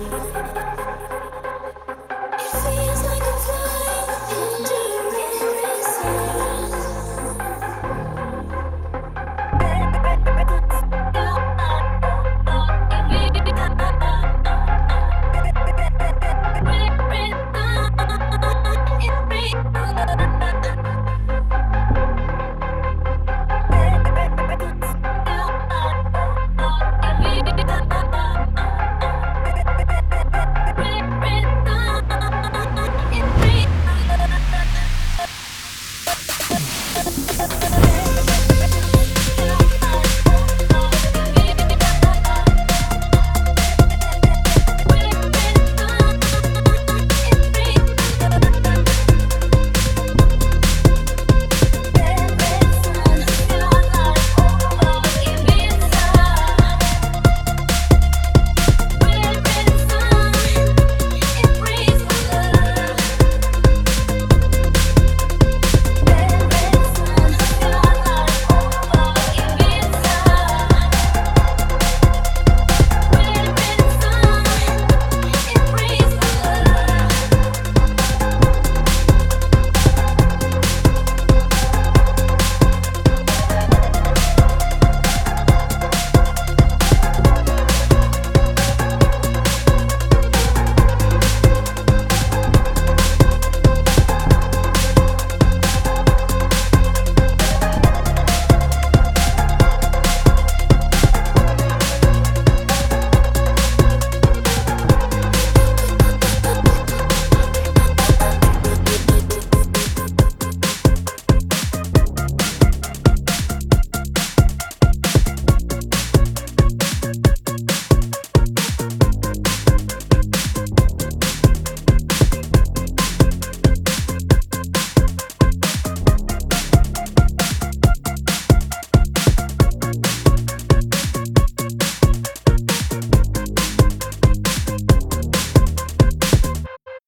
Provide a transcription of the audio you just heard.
Música